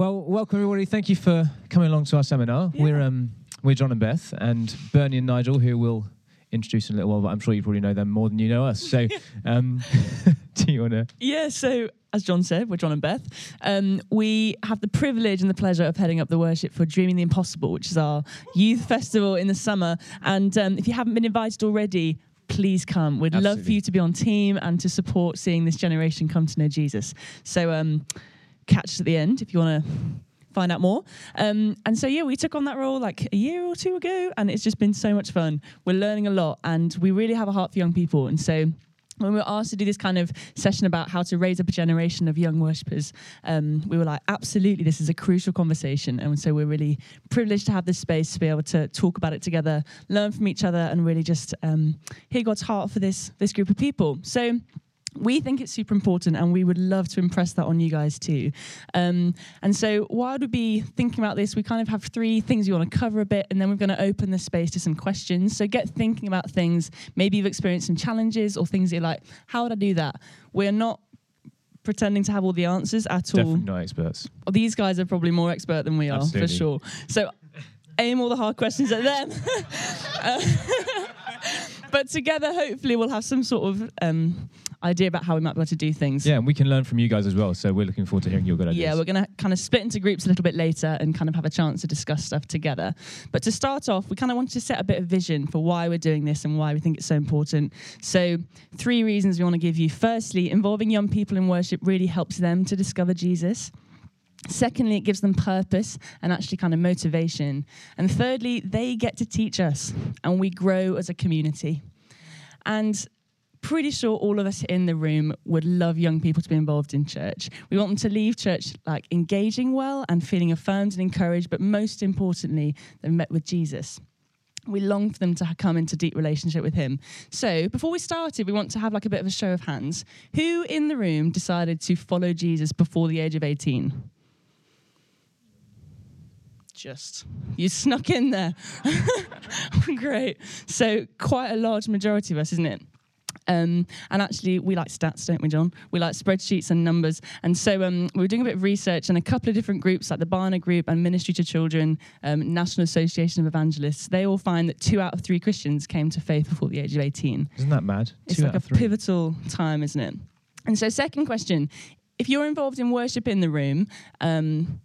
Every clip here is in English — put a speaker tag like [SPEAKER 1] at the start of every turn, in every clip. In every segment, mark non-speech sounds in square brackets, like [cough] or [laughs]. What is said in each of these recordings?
[SPEAKER 1] Well, welcome everybody. Thank you for coming along to our seminar.
[SPEAKER 2] Yeah.
[SPEAKER 1] We're um, we're John and Beth and Bernie and Nigel, who we'll introduce in a little while, but I'm sure you probably know them more than you know us. So, [laughs] um, [laughs] do you want to?
[SPEAKER 2] Yeah, so as John said, we're John and Beth. Um, we have the privilege and the pleasure of heading up the worship for Dreaming the Impossible, which is our youth festival in the summer. And um, if you haven't been invited already, please come. We'd love for you to be on team and to support seeing this generation come to know Jesus. So um, catch at the end if you want to find out more. Um, and so, yeah, we took on that role like a year or two ago, and it's just been so much fun. We're learning a lot, and we really have a heart for young people. And so, when we were asked to do this kind of session about how to raise up a generation of young worshippers, um, we were like, absolutely, this is a crucial conversation. And so we're really privileged to have this space to be able to talk about it together, learn from each other, and really just um, hear God's heart for this, this group of people. So we think it's super important and we would love to impress that on you guys too. Um, and so, while we'd be thinking about this, we kind of have three things we want to cover a bit, and then we're going to open the space to some questions. So, get thinking about things. Maybe you've experienced some challenges or things that you're like, how would I do that? We're not pretending to have all the answers at all.
[SPEAKER 1] Definitely not experts.
[SPEAKER 2] These guys are probably more expert than we are,
[SPEAKER 1] Absolutely.
[SPEAKER 2] for sure. So, aim all the hard questions at them. Uh, [laughs] [laughs] but together, hopefully, we'll have some sort of um, idea about how we might be able to do things.
[SPEAKER 1] Yeah, and we can learn from you guys as well. So we're looking forward to hearing your good ideas.
[SPEAKER 2] Yeah, we're going to kind of split into groups a little bit later and kind of have a chance to discuss stuff together. But to start off, we kind of wanted to set a bit of vision for why we're doing this and why we think it's so important. So, three reasons we want to give you. Firstly, involving young people in worship really helps them to discover Jesus. Secondly, it gives them purpose and actually kind of motivation. And thirdly, they get to teach us and we grow as a community. And pretty sure all of us in the room would love young people to be involved in church. We want them to leave church like engaging well and feeling affirmed and encouraged, but most importantly, they've met with Jesus. We long for them to come into deep relationship with him. So, before we started, we want to have like a bit of a show of hands. Who in the room decided to follow Jesus before the age of 18? Just you snuck in there. [laughs] Great. So quite a large majority of us, isn't it? Um, and actually, we like stats, don't we, John? We like spreadsheets and numbers. And so um, we were doing a bit of research, and a couple of different groups, like the Barna Group and Ministry to Children, um, National Association of Evangelists, they all find that two out of three Christians came to faith before the age of 18.
[SPEAKER 1] Isn't that mad?
[SPEAKER 2] It's
[SPEAKER 1] Two
[SPEAKER 2] like
[SPEAKER 1] out
[SPEAKER 2] a
[SPEAKER 1] three.
[SPEAKER 2] pivotal time, isn't it? And so, second question if you're involved in worship in the room, um,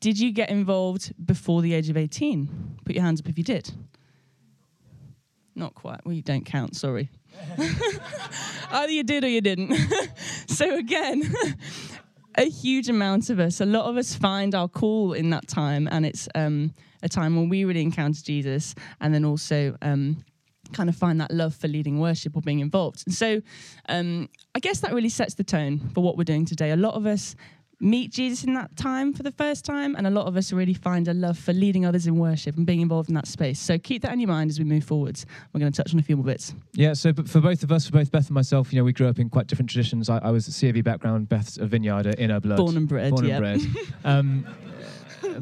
[SPEAKER 2] did you get involved before the age of 18? Put your hands up if you did. Not quite. Well, you don't count, sorry. [laughs] Either you did or you didn't. [laughs] so, again, [laughs] a huge amount of us, a lot of us find our call in that time, and it's um, a time when we really encounter Jesus and then also. Um, kind of find that love for leading worship or being involved. And so um, I guess that really sets the tone for what we're doing today. A lot of us meet Jesus in that time for the first time, and a lot of us really find a love for leading others in worship and being involved in that space. So keep that in your mind as we move forwards. We're going to touch on a few more bits.
[SPEAKER 1] Yeah, so for both of us, for both Beth and myself, you know, we grew up in quite different traditions. I, I was a CAV background, Beth's a vineyarder in her blood.
[SPEAKER 2] Born and bred,
[SPEAKER 1] Born and bred. [laughs] um,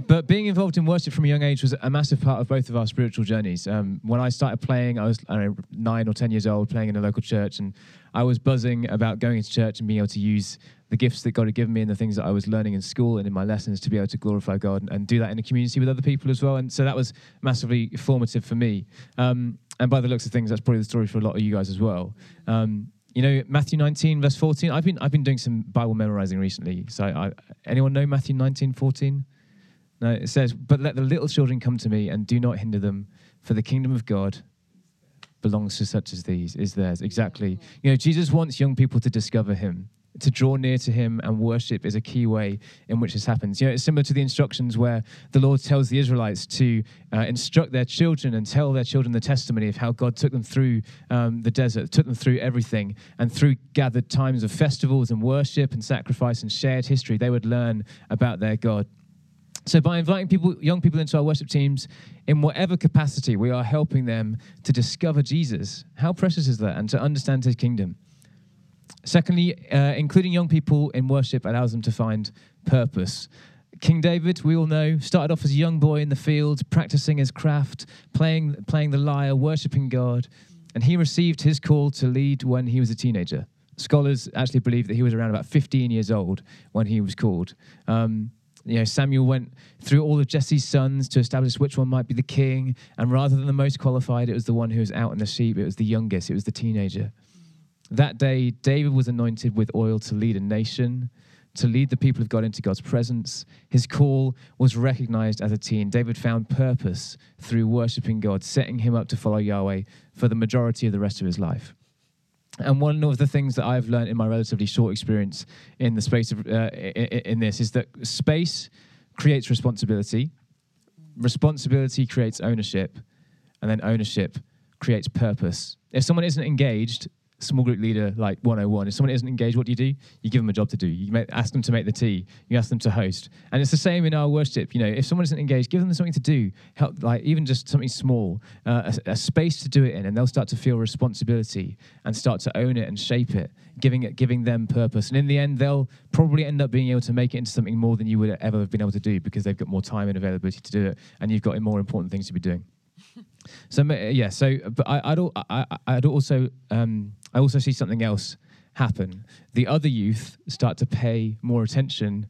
[SPEAKER 1] but being involved in worship from a young age was a massive part of both of our spiritual journeys. Um, when I started playing, I was I don't know, nine or ten years old, playing in a local church, and I was buzzing about going into church and being able to use the gifts that God had given me and the things that I was learning in school and in my lessons to be able to glorify God and, and do that in a community with other people as well. And so that was massively formative for me. Um, and by the looks of things, that's probably the story for a lot of you guys as well. Um, you know Matthew 19 verse 14. I've been I've been doing some Bible memorizing recently. So I, anyone know Matthew 19 14? No, it says, "But let the little children come to me, and do not hinder them, for the kingdom of God belongs to such as these. Is theirs exactly? You know, Jesus wants young people to discover Him, to draw near to Him, and worship is a key way in which this happens. You know, it's similar to the instructions where the Lord tells the Israelites to uh, instruct their children and tell their children the testimony of how God took them through um, the desert, took them through everything, and through gathered times of festivals and worship and sacrifice and shared history, they would learn about their God. So by inviting people, young people into our worship teams, in whatever capacity, we are helping them to discover Jesus. How precious is that? And to understand His kingdom. Secondly, uh, including young people in worship allows them to find purpose. King David, we all know, started off as a young boy in the field, practicing his craft, playing playing the lyre, worshiping God, and he received his call to lead when he was a teenager. Scholars actually believe that he was around about 15 years old when he was called. Um, you know, Samuel went through all of Jesse's sons to establish which one might be the king. And rather than the most qualified, it was the one who was out in the sheep. It was the youngest. It was the teenager. That day, David was anointed with oil to lead a nation, to lead the people of God into God's presence. His call was recognized as a teen. David found purpose through worshiping God, setting him up to follow Yahweh for the majority of the rest of his life. And one of the things that I've learned in my relatively short experience in the space of uh, in, in this is that space creates responsibility, responsibility creates ownership, and then ownership creates purpose. If someone isn't engaged, small group leader like 101 if someone isn't engaged what do you do? You give them a job to do. You make, ask them to make the tea. You ask them to host. And it's the same in our worship. You know if someone isn't engaged give them something to do. Help like even just something small uh, a, a, space to do it in and they'll start to feel responsibility and start to own it and shape it giving it giving them purpose. And in the end they'll probably end up being able to make it into something more than you would ever have been able to do because they've got more time and availability to do it. And you've got more important things to be doing so yeah, so but I, would I, I'd also um, I also see something else happen. The other youth start to pay more attention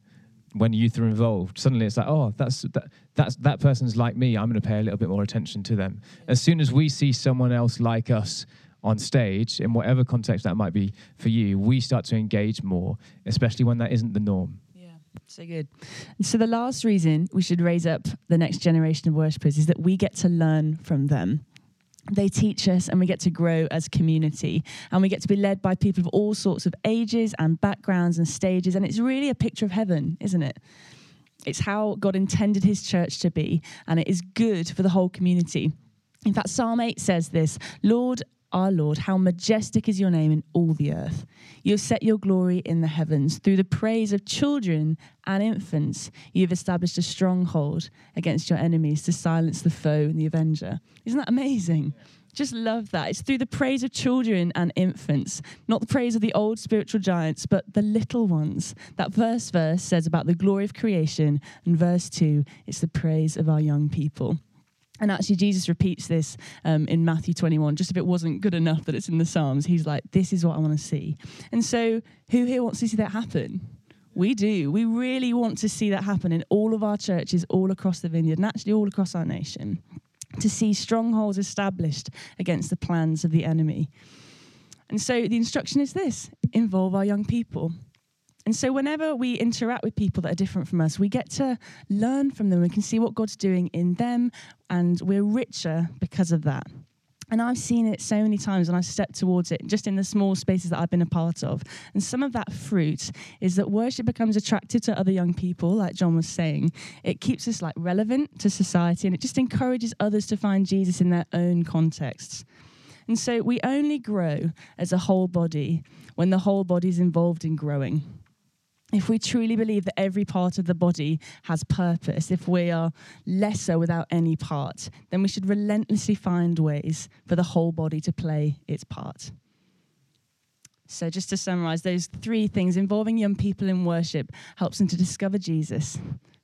[SPEAKER 1] when youth are involved. Suddenly, it's like, oh, that's that that's that person's like me. I'm going to pay a little bit more attention to them. As soon as we see someone else like us on stage, in whatever context that might be for you, we start to engage more, especially when that isn't the norm.
[SPEAKER 2] So good. So the last reason we should raise up the next generation of worshippers is that we get to learn from them. They teach us and we get to grow as community and we get to be led by people of all sorts of ages and backgrounds and stages and it's really a picture of heaven, isn't it? It's how God intended his church to be and it is good for the whole community. In fact, Psalm 8 says this Lord, our Lord, how majestic is your name in all the earth. You have set your glory in the heavens. Through the praise of children and infants, you have established a stronghold against your enemies to silence the foe and the avenger. Isn't that amazing? Just love that. It's through the praise of children and infants, not the praise of the old spiritual giants, but the little ones. That verse verse says about the glory of creation, and verse 2, it's the praise of our young people. And actually, Jesus repeats this um, in Matthew 21. Just if it wasn't good enough that it's in the Psalms, he's like, This is what I want to see. And so, who here wants to see that happen? We do. We really want to see that happen in all of our churches, all across the vineyard, and actually all across our nation, to see strongholds established against the plans of the enemy. And so, the instruction is this involve our young people. And so, whenever we interact with people that are different from us, we get to learn from them. We can see what God's doing in them, and we're richer because of that. And I've seen it so many times when I've stepped towards it, just in the small spaces that I've been a part of. And some of that fruit is that worship becomes attractive to other young people, like John was saying. It keeps us like relevant to society and it just encourages others to find Jesus in their own contexts. And so we only grow as a whole body when the whole body is involved in growing if we truly believe that every part of the body has purpose, if we are lesser without any part, then we should relentlessly find ways for the whole body to play its part. So, just to summarize, those three things involving young people in worship helps them to discover Jesus,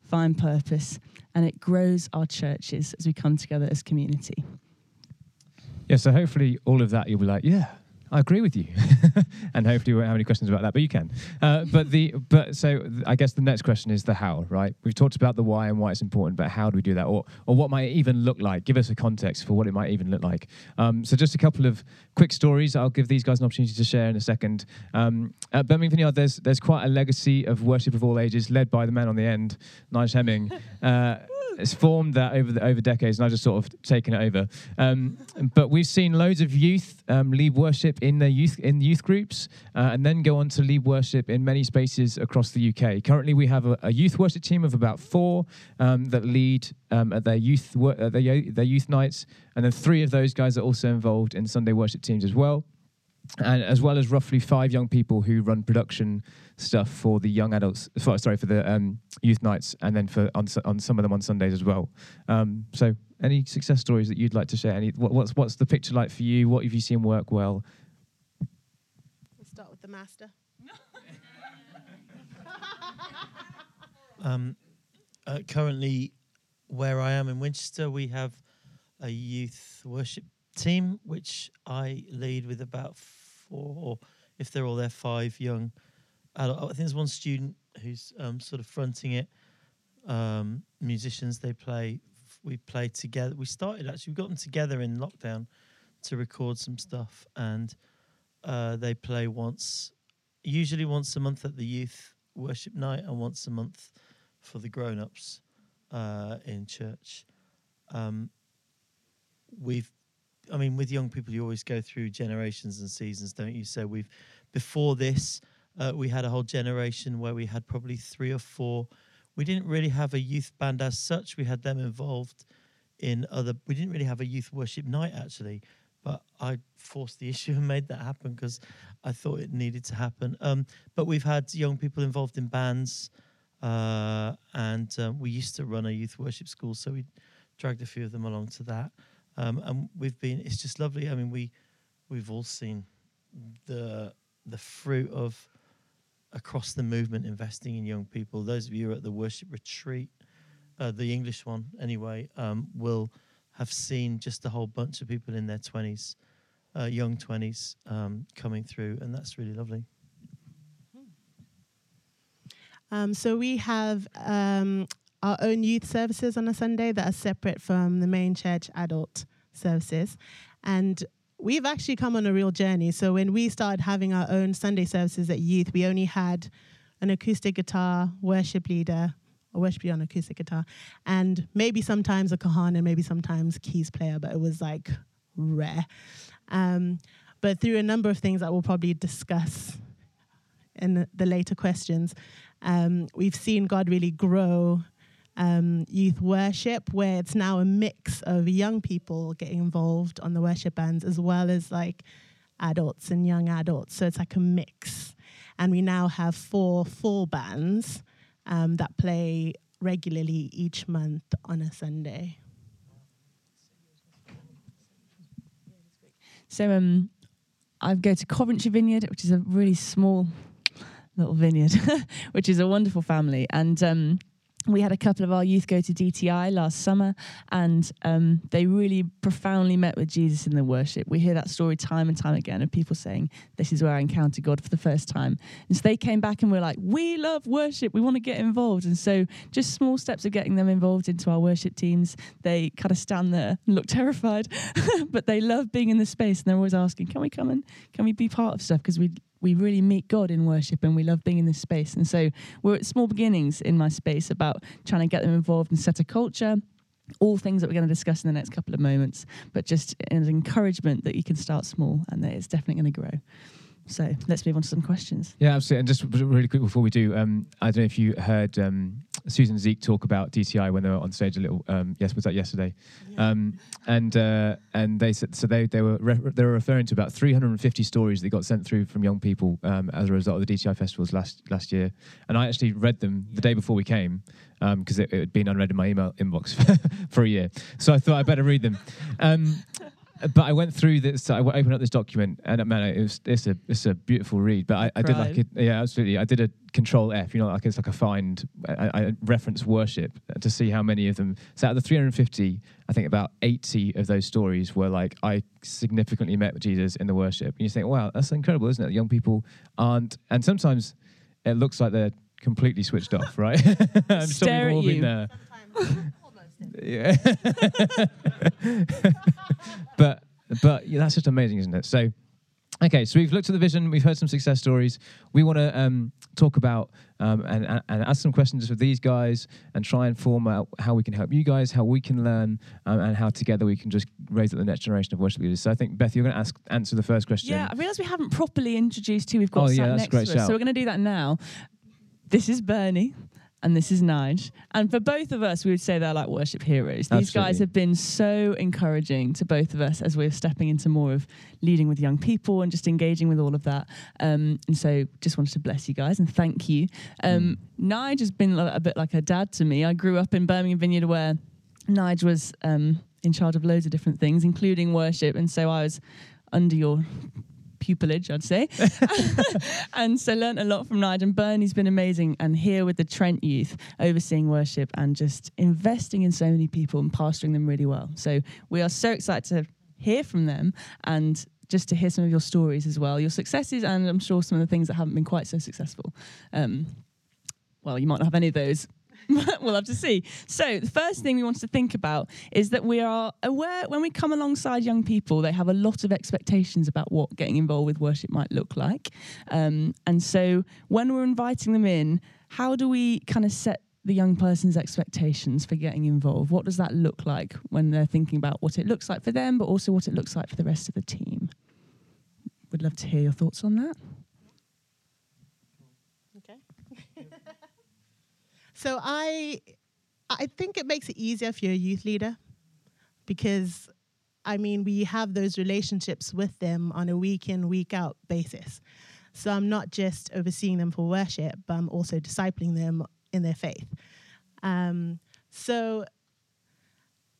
[SPEAKER 2] find purpose, and it grows our churches as we come together as community.
[SPEAKER 1] Yeah, so hopefully all of that you'll be like, yeah, I agree with you, [laughs] and hopefully we won't have any questions about that, but you can. Uh, but the but so I guess the next question is the how, right? We've talked about the why and why it's important, but how do we do that, or or what might even look like? Give us a context for what it might even look like. Um, so just a couple of quick stories. I'll give these guys an opportunity to share in a second. Um, at Birmingham Vineyard, there's there's quite a legacy of worship of all ages, led by the man on the end, Nige Hemming. [laughs] Uh, it's formed that over the, over decades, and I've just sort of taken it over. Um, but we've seen loads of youth um, lead worship in their youth in youth groups, uh, and then go on to lead worship in many spaces across the UK. Currently, we have a, a youth worship team of about four um, that lead um, at their youth wor- at their, their youth nights, and then three of those guys are also involved in Sunday worship teams as well and as well as roughly five young people who run production stuff for the young adults. sorry, for the um, youth nights, and then for on, on some of them on Sundays as well. Um, so, any success stories that you'd like to share? Any what, what's what's the picture like for you? What have you seen work well?
[SPEAKER 3] We'll start with the master. [laughs]
[SPEAKER 4] um, uh, currently, where I am in Winchester, we have a youth worship team which I lead with about four, if they're all there, five young I think there's one student who's um, sort of fronting it. um, musicians. They play. We play together. We started actually. We got them together in lockdown to record some stuff, and uh, they play once, usually once a month at the youth worship night, and once a month for the grown-ups uh, in church. Um, we've, I mean, with young people, you always go through generations and seasons, don't you? So we've, before this, uh, we had a whole generation where we had probably three or four. We didn't really have a youth band as such. We had them involved in other. We didn't really have a youth worship night actually, but I forced the [laughs] issue and made that happen because I thought it needed to happen. Um, but we've had young people involved in bands, uh, and um, we used to run a youth worship school, so we dragged a few of them along to that. Um, and we've been. It's just lovely. I mean, we we've all seen the the fruit of across the movement investing in young people. Those of you at the worship retreat, uh, the English one anyway, um, will have seen just a whole bunch of people in their 20s, uh, young 20s, um, coming through, and that's really lovely.
[SPEAKER 3] Um, so we have um, our own youth services on a Sunday that are separate from the main church adult services. And we've actually come on a real journey. So when we started having our own Sunday services at youth, we only had an acoustic guitar, worship leader, a worship leader on acoustic guitar, and maybe sometimes a cajón and maybe sometimes keys player, but it was like rare. Um, but through a number of things that we'll probably discuss in the, the later questions, um, we've seen God really grow um, youth worship, where it's now a mix of young people getting involved on the worship bands as well as like adults and young adults. So it's like a mix. And we now have four full bands um, that play regularly each month on a Sunday.
[SPEAKER 2] So um, I go to Coventry Vineyard, which is a really small little vineyard, [laughs] which is a wonderful family. And um, we had a couple of our youth go to DTI last summer, and um, they really profoundly met with Jesus in the worship. We hear that story time and time again of people saying, This is where I encountered God for the first time. And so they came back and we were like, We love worship. We want to get involved. And so, just small steps of getting them involved into our worship teams. They kind of stand there and look terrified, [laughs] but they love being in the space. And they're always asking, Can we come and can we be part of stuff? Because we we really meet God in worship and we love being in this space. And so we're at small beginnings in my space about trying to get them involved and set a culture. All things that we're going to discuss in the next couple of moments, but just an encouragement that you can start small and that it's definitely going to grow. So let's move on to some questions.
[SPEAKER 1] Yeah, absolutely. And just really quick before we do, um, I don't know if you heard um, Susan Zeke talk about DTI when they were on stage a little. Um, yes, was that yesterday?
[SPEAKER 3] Yeah.
[SPEAKER 1] Um, and uh, and they said so they they were re- they were referring to about 350 stories that got sent through from young people um, as a result of the DTI festivals last last year. And I actually read them the day before we came because it, it had been unread in my email inbox [laughs] for a year. So I thought I better read them. But I went through this. I opened up this document, and uh, man, it was it's a it's a beautiful read. But I, I did like it. Yeah, absolutely. I did a Control F. You know, like it's like a find. I, I reference worship to see how many of them. So out of the 350, I think about 80 of those stories were like I significantly met with Jesus in the worship. And you think, wow, that's incredible, isn't it? Young people aren't, and sometimes it looks like they're completely switched off, right? [laughs] I'm
[SPEAKER 2] Stare
[SPEAKER 1] sure we've all
[SPEAKER 2] you.
[SPEAKER 1] been there. [laughs] Yeah. [laughs] but but yeah, that's just amazing, isn't it? So, okay, so we've looked at the vision, we've heard some success stories. We want to um, talk about um, and, and, and ask some questions with these guys and try and form out how we can help you guys, how we can learn, um, and how together we can just raise up the next generation of worship leaders. So I think Beth, you're going to ask answer the first question.
[SPEAKER 2] Yeah, I realise we haven't properly introduced who we've got
[SPEAKER 1] Oh,
[SPEAKER 2] sat
[SPEAKER 1] yeah, that's a
[SPEAKER 2] next
[SPEAKER 1] great
[SPEAKER 2] to us.
[SPEAKER 1] shout.
[SPEAKER 2] So we're going to do that now. This is Bernie. And this is Nige. And for both of us, we would say they're like worship heroes. These guys have been so encouraging to both of us as we're stepping into more of leading with young people and just engaging with all of that. Um, and so just wanted to bless you guys and thank you. Um, Nige has been a a bit like a dad to me. I grew up in Birmingham Vineyard where Nige was um, in charge of loads of different things, including worship. And so I was under your pupillage, I'd say. [laughs] and so learnt a lot from Nigel. And Bernie's been amazing. And here with the Trent youth, overseeing worship and just investing in so many people and pastoring them really well. So we are so excited to hear from them and just to hear some of your stories as well, your successes, and I'm sure some of the things that haven't been quite so successful. Um, well, you might not have any of those [laughs] we'll have to see. So, the first thing we want to think about is that we are aware when we come alongside young people, they have a lot of expectations about what getting involved with worship might look like. Um, and so, when we're inviting them in, how do we kind of set the young person's expectations for getting involved? What does that look like when they're thinking about what it looks like for them, but also what it looks like for the rest of the team? We'd love to hear your thoughts on that.
[SPEAKER 3] So I I think it makes it easier if you're a youth leader because I mean we have those relationships with them on a week in, week out basis. So I'm not just overseeing them for worship, but I'm also discipling them in their faith. Um, so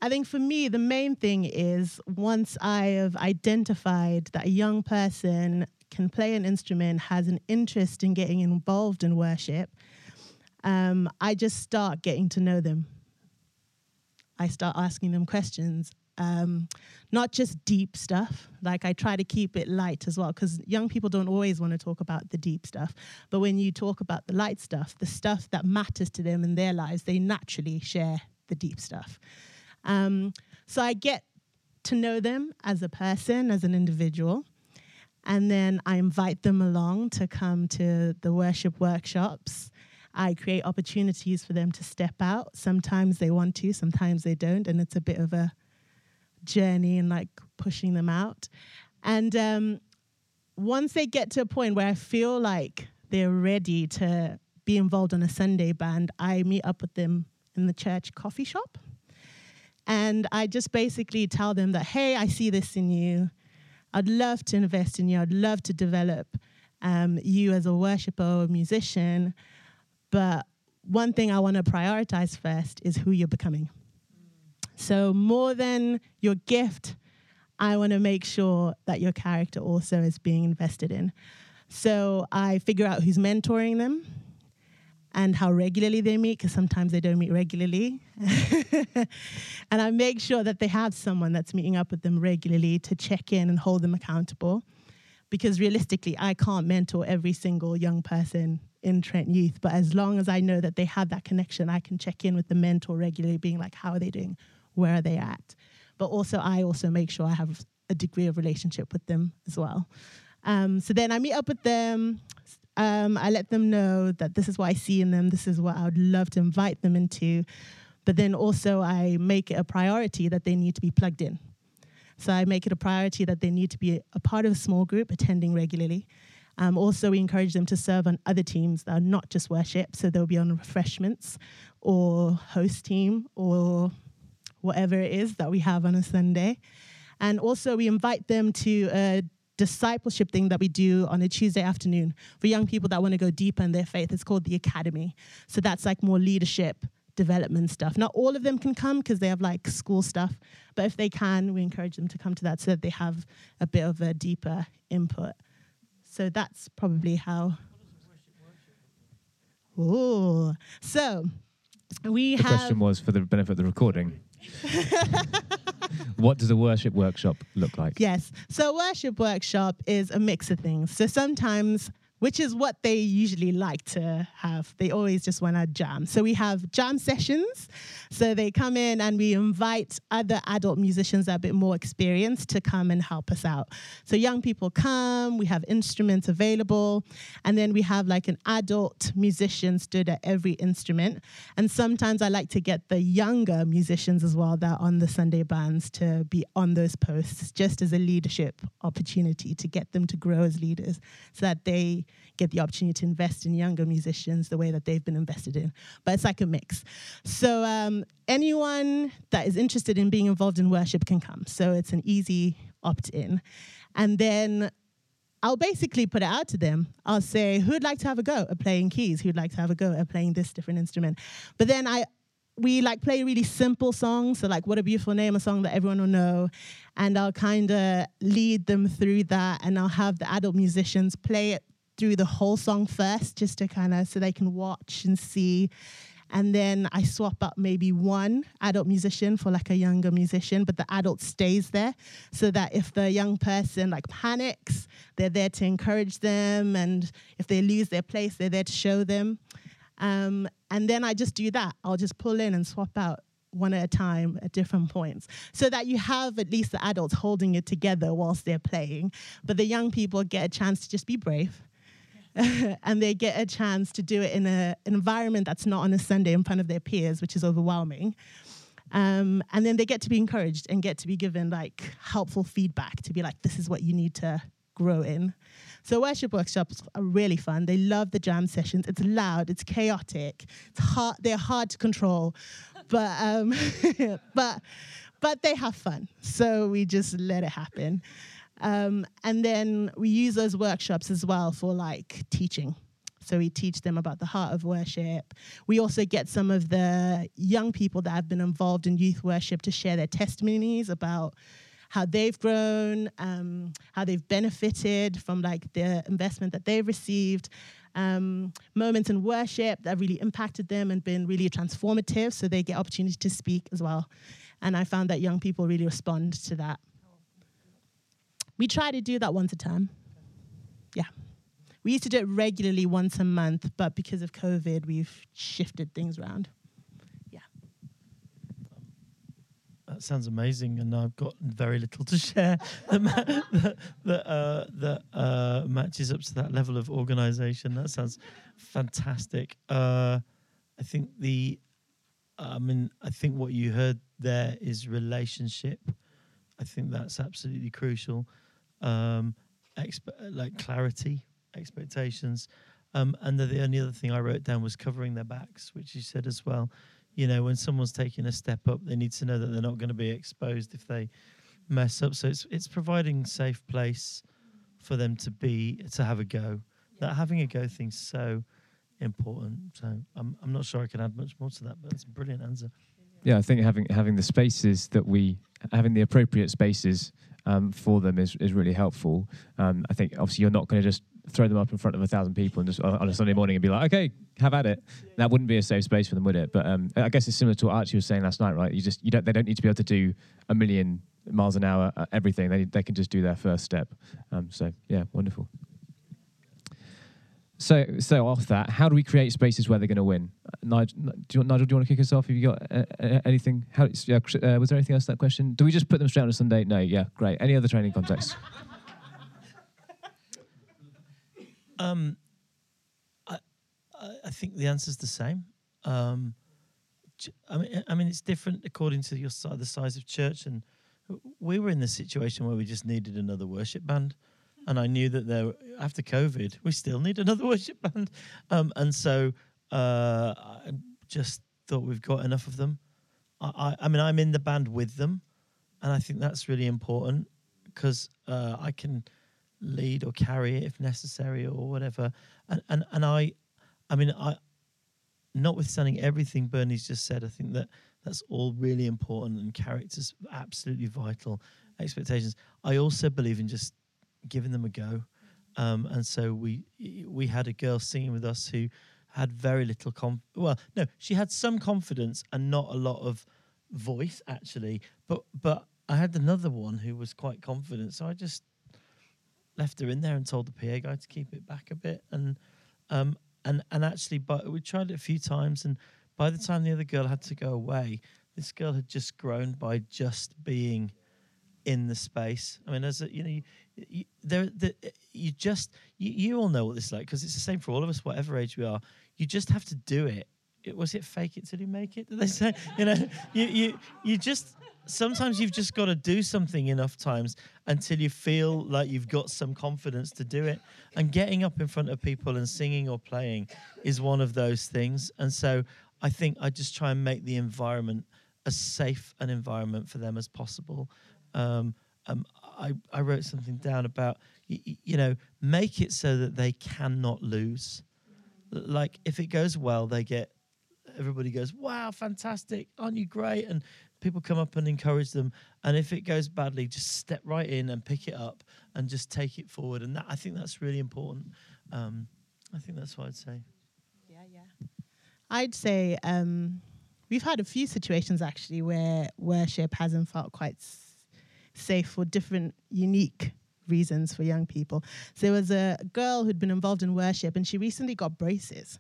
[SPEAKER 3] I think for me, the main thing is once I have identified that a young person can play an instrument, has an interest in getting involved in worship, um, I just start getting to know them. I start asking them questions, um, not just deep stuff. Like I try to keep it light as well, because young people don't always want to talk about the deep stuff. But when you talk about the light stuff, the stuff that matters to them in their lives, they naturally share the deep stuff. Um, so I get to know them as a person, as an individual. And then I invite them along to come to the worship workshops. I create opportunities for them to step out. Sometimes they want to, sometimes they don't. And it's a bit of a journey and like pushing them out. And um, once they get to a point where I feel like they're ready to be involved in a Sunday band, I meet up with them in the church coffee shop. And I just basically tell them that, hey, I see this in you. I'd love to invest in you. I'd love to develop um, you as a worshiper or a musician. But one thing I want to prioritize first is who you're becoming. So, more than your gift, I want to make sure that your character also is being invested in. So, I figure out who's mentoring them and how regularly they meet, because sometimes they don't meet regularly. [laughs] and I make sure that they have someone that's meeting up with them regularly to check in and hold them accountable. Because realistically, I can't mentor every single young person in Trent Youth, but as long as I know that they have that connection, I can check in with the mentor regularly, being like, how are they doing? Where are they at? But also, I also make sure I have a degree of relationship with them as well. Um, so then I meet up with them, um, I let them know that this is what I see in them, this is what I would love to invite them into. But then also, I make it a priority that they need to be plugged in. So I make it a priority that they need to be a part of a small group, attending regularly. Um, also, we encourage them to serve on other teams that are not just worship. So they'll be on refreshments or host team or whatever it is that we have on a Sunday. And also, we invite them to a discipleship thing that we do on a Tuesday afternoon for young people that want to go deeper in their faith. It's called the Academy. So that's like more leadership development stuff. Not all of them can come because they have like school stuff, but if they can, we encourage them to come to that so that they have a bit of a deeper input. So that's probably how. Oh, so we
[SPEAKER 1] The
[SPEAKER 3] have.
[SPEAKER 1] question was for the benefit of the recording. [laughs] what does a worship workshop look like?
[SPEAKER 3] Yes. So, worship workshop is a mix of things. So, sometimes, which is what they usually like to have, they always just want to jam. So, we have jam sessions. So, they come in and we invite other adult musicians that are a bit more experienced to come and help us out. So, young people come, we have instruments available, and then we have like an adult musician stood at every instrument. And sometimes I like to get the younger musicians as well that are on the Sunday bands to be on those posts just as a leadership opportunity to get them to grow as leaders so that they get the opportunity to invest in younger musicians the way that they've been invested in. But it's like a mix. So um, anyone that is interested in being involved in worship can come. So it's an easy opt in. And then I'll basically put it out to them. I'll say, who'd like to have a go at playing keys? Who'd like to have a go at playing this different instrument? But then I we like play really simple songs, so like "What a Beautiful Name," a song that everyone will know, and I'll kind of lead them through that, and I'll have the adult musicians play it through the whole song first, just to kind of so they can watch and see. And then I swap up maybe one adult musician for like a younger musician, but the adult stays there so that if the young person like panics, they're there to encourage them. And if they lose their place, they're there to show them. Um, And then I just do that. I'll just pull in and swap out one at a time at different points so that you have at least the adults holding it together whilst they're playing. But the young people get a chance to just be brave. [laughs] and they get a chance to do it in a, an environment that's not on a Sunday in front of their peers, which is overwhelming. Um, and then they get to be encouraged and get to be given like helpful feedback to be like, this is what you need to grow in. So worship workshops are really fun. They love the jam sessions. It's loud, it's chaotic, it's hard. They're hard to control, but um, [laughs] but but they have fun. So we just let it happen. Um, and then we use those workshops as well for like teaching. So we teach them about the heart of worship. We also get some of the young people that have been involved in youth worship to share their testimonies about how they've grown, um, how they've benefited from like the investment that they've received. Um, moments in worship that really impacted them and been really transformative, so they get opportunity to speak as well. And I found that young people really respond to that. We try to do that once a term. Yeah. We used to do it regularly once a month, but because of COVID, we've shifted things around. Yeah.
[SPEAKER 4] That sounds amazing, and I've got very little to share [laughs] that that that, uh, that uh, matches up to that level of organisation. That sounds fantastic. Uh, I think the, I mean, I think what you heard there is relationship. I think that's absolutely crucial. Um, expe- like clarity, expectations, um, and the, the only other thing I wrote down was covering their backs, which you said as well you know, when someone's taking a step up, they need to know that they're not going to be exposed if they mess up. So it's it's providing safe place for them to be to have a go. That having a go thing's so important. So I'm I'm not sure I can add much more to that, but it's a brilliant answer.
[SPEAKER 1] Yeah, I think having having the spaces that we having the appropriate spaces um, for them is is really helpful. Um, I think obviously you're not going to just throw them up in front of a thousand people and just on a Sunday morning and be like, okay, have at it. That wouldn't be a safe space for them, would it? But um, I guess it's similar to what Archie was saying last night, right? You just you don't they don't need to be able to do a million miles an hour uh, everything. They they can just do their first step. Um, so yeah, wonderful. So, so off that, how do we create spaces where they're going to win? Nigel, do you, Nigel, do you want to kick us off? Have you got uh, uh, anything? How, yeah, uh, was there anything else to that question? Do we just put them straight on a Sunday? No, yeah, great. Any other training context? [laughs]
[SPEAKER 4] Um, I, I think the answer's the same. Um, I mean, I mean, it's different according to your the size of church. And we were in the situation where we just needed another worship band, and I knew that there after COVID we still need another [laughs] worship band, um, and so uh, I just thought we've got enough of them. I, I, I mean, I'm in the band with them, and I think that's really important because uh, I can lead or carry it if necessary or whatever. And and and I, I mean, I, notwithstanding everything Bernie's just said, I think that that's all really important and characters absolutely vital. Expectations. I also believe in just giving them a go. Um, and so we we had a girl singing with us who had very little conf. Well, no, she had some confidence and not a lot of voice actually. But but I had another one who was quite confident. So I just left her in there and told the PA guy to keep it back a bit. And um, and and actually, but we tried it a few times, and by the time the other girl had to go away, this girl had just grown by just being in the space. I mean, as a, you know, you, you, there, the, you just you, you all know what this is like because it's the same for all of us, whatever age we are. You just have to do it. It was it fake it till you make it. Did they say? you know, you you you just sometimes you've just got to do something enough times until you feel like you've got some confidence to do it. And getting up in front of people and singing or playing is one of those things. And so I think I just try and make the environment as safe an environment for them as possible. Um, um, I, I wrote something down about, you, you know, make it so that they cannot lose. Like if it goes well, they get everybody goes, "Wow, fantastic! Aren't you great?" And people come up and encourage them. And if it goes badly, just step right in and pick it up and just take it forward. And that I think that's really important. Um, I think that's what I'd say.
[SPEAKER 3] Yeah, yeah. I'd say um, we've had a few situations actually where worship hasn't felt quite safe for different unique reasons for young people. So there was a girl who'd been involved in worship and she recently got braces.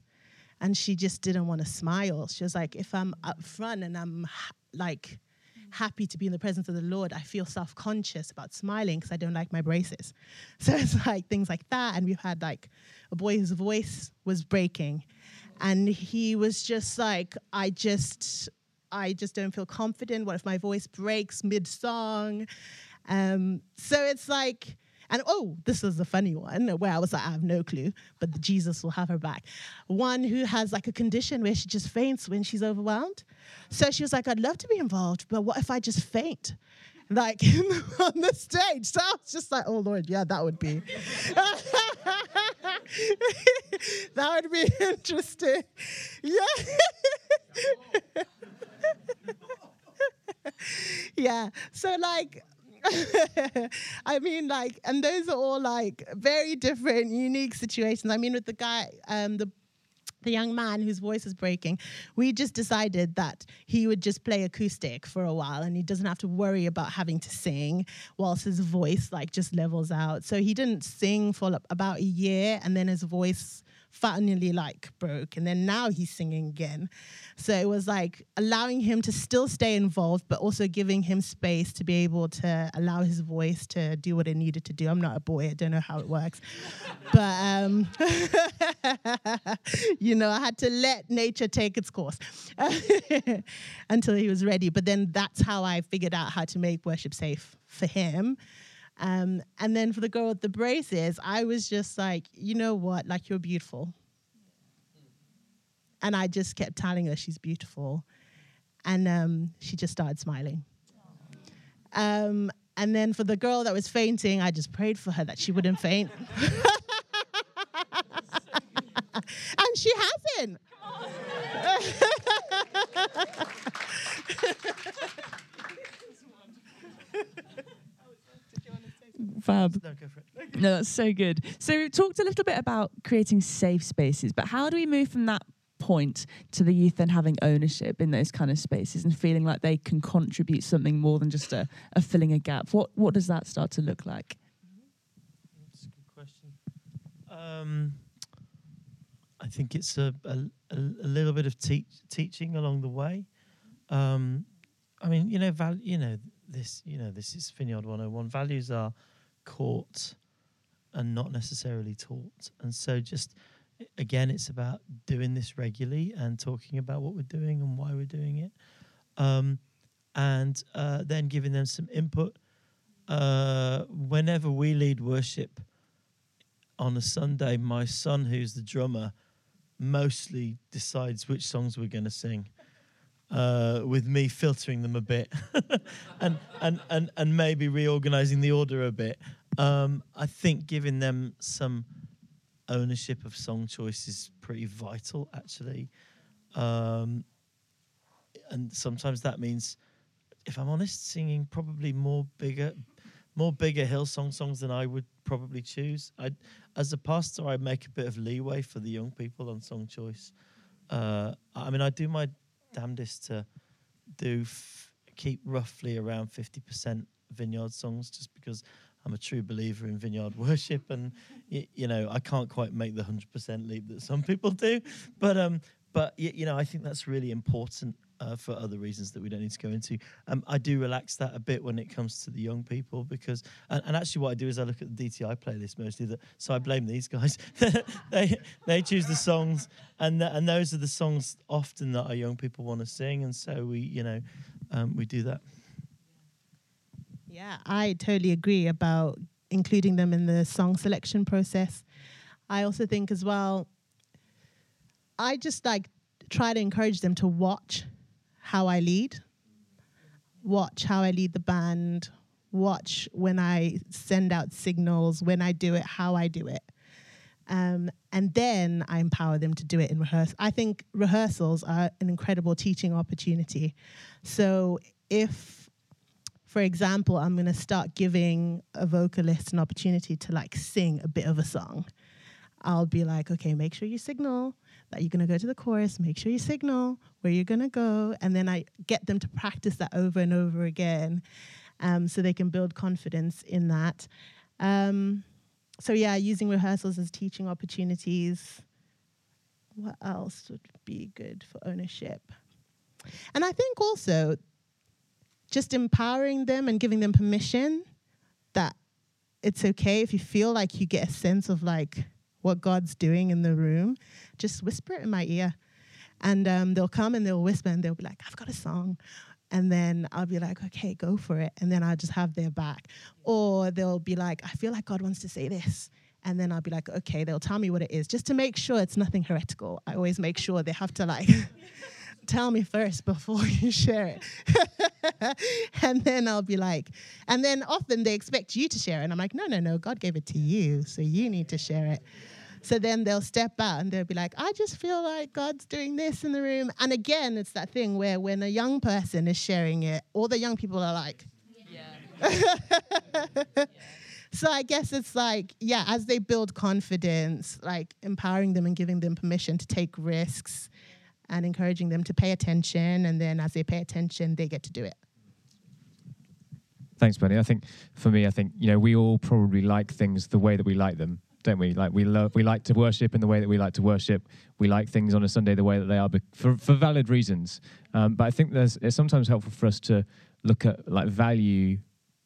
[SPEAKER 3] and she just didn't want to smile. She was like, if I'm up front and I'm ha- like happy to be in the presence of the Lord, I feel self conscious about smiling because I don't like my braces. [laughs] So it's like things like that. And we've had like a boy whose voice was breaking, and he was just like, I just, I just don't feel confident. What if my voice breaks mid song? Um, so it's like, and oh, this is the funny one where I was like, I have no clue, but Jesus will have her back. One who has like a condition where she just faints when she's overwhelmed. So she was like, I'd love to be involved, but what if I just faint? Like [laughs] on the stage. So I was just like, oh Lord, yeah, that would be. [laughs] that would be [laughs] interesting. Yeah. [laughs] yeah. So like [laughs] I mean, like, and those are all like very different, unique situations. I mean, with the guy, um, the the young man whose voice is breaking, we just decided that he would just play acoustic for a while and he doesn't have to worry about having to sing whilst his voice like just levels out. So he didn't sing for about a year and then his voice finally like broke and then now he's singing again. So it was like allowing him to still stay involved but also giving him space to be able to allow his voice to do what it needed to do. I'm not a boy i don't know how it works. [laughs] But um [laughs] you know i had to let nature take its course [laughs] until he was ready. But then that's how i figured out how to make worship safe for him um, and then for the girl with the braces, I was just like, you know what? Like, you're beautiful. And I just kept telling her she's beautiful. And um, she just started smiling. Um, and then for the girl that was fainting, I just prayed for her that she wouldn't faint. [laughs] and she hasn't. [laughs]
[SPEAKER 2] Fab.
[SPEAKER 4] No, go for it.
[SPEAKER 2] No, that's so good. So we've talked a little bit about creating safe spaces, but how do we move from that point to the youth then having ownership in those kind of spaces and feeling like they can contribute something more than just a, a filling a gap? What what does that start to look like?
[SPEAKER 4] That's a good question. Um, I think it's a, a, a little bit of teach, teaching along the way. Um, I mean, you know, val- you know this, you know, this is Vineyard 101. Values are caught and not necessarily taught, and so just again, it's about doing this regularly and talking about what we're doing and why we're doing it, um, and uh, then giving them some input. Uh, whenever we lead worship on a Sunday, my son, who's the drummer, mostly decides which songs we're going to sing. Uh, with me filtering them a bit, [laughs] and, and and and maybe reorganizing the order a bit. Um, I think giving them some ownership of song choice is pretty vital, actually. Um, and sometimes that means, if I'm honest, singing probably more bigger, more bigger Hillsong songs than I would probably choose. I, as a pastor, I make a bit of leeway for the young people on song choice. Uh, I mean, I do my damnedest to do f- keep roughly around fifty percent vineyard songs, just because I'm a true believer in vineyard [laughs] worship, and y- you know I can't quite make the hundred percent leap that some people do, but um, but y- you know I think that's really important uh, for other reasons that we don't need to go into. Um, I do relax that a bit when it comes to the young people because, and, and actually, what I do is I look at the DTI playlist mostly. That so I blame these guys. [laughs] they they choose the songs, and th- and those are the songs often that our young people want to sing, and so we you know um, we do that.
[SPEAKER 3] Yeah, I totally agree about including them in the song selection process. I also think as well, I just like try to encourage them to watch how I lead, watch how I lead the band, watch when I send out signals, when I do it, how I do it. Um, and then I empower them to do it in rehearsal. I think rehearsals are an incredible teaching opportunity. So if, for example, I'm going to start giving a vocalist an opportunity to like sing a bit of a song, I'll be like, okay, make sure you signal that you're going to go to the chorus, make sure you signal where you're going to go. And then I get them to practice that over and over again um, so they can build confidence in that. Um, so, yeah, using rehearsals as teaching opportunities. what else would be good for ownership? And I think also just empowering them and giving them permission that it's okay if you feel like you get a sense of like what God's doing in the room, just whisper it in my ear. And um, they'll come and they'll whisper and they'll be like, I've got a song. And then I'll be like, okay, go for it. And then I'll just have their back. Or they'll be like, I feel like God wants to say this. And then I'll be like, okay, they'll tell me what it is, just to make sure it's nothing heretical. I always make sure they have to like [laughs] tell me first before [laughs] you share it. [laughs] and then I'll be like, and then often they expect you to share it. And I'm like, no, no, no, God gave it to you. So you need to share it. So then they'll step out and they'll be like, I just feel like God's doing this in the room. And again, it's that thing where when a young person is sharing it, all the young people are like, yeah. [laughs] so I guess it's like, yeah, as they build confidence, like empowering them and giving them permission to take risks and encouraging them to pay attention. And then as they pay attention, they get to do it.
[SPEAKER 1] Thanks, Bernie. I think for me, I think you know we all probably like things the way that we like them, don't we? Like we love, we like to worship in the way that we like to worship. We like things on a Sunday the way that they are, for for valid reasons. Um, but I think there's it's sometimes helpful for us to look at like value.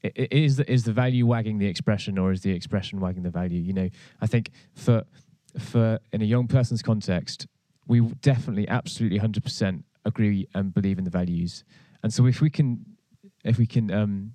[SPEAKER 1] Is the, is the value wagging the expression, or is the expression wagging the value? You know, I think for for in a young person's context, we definitely, absolutely, hundred percent agree and believe in the values. And so if we can, if we can um,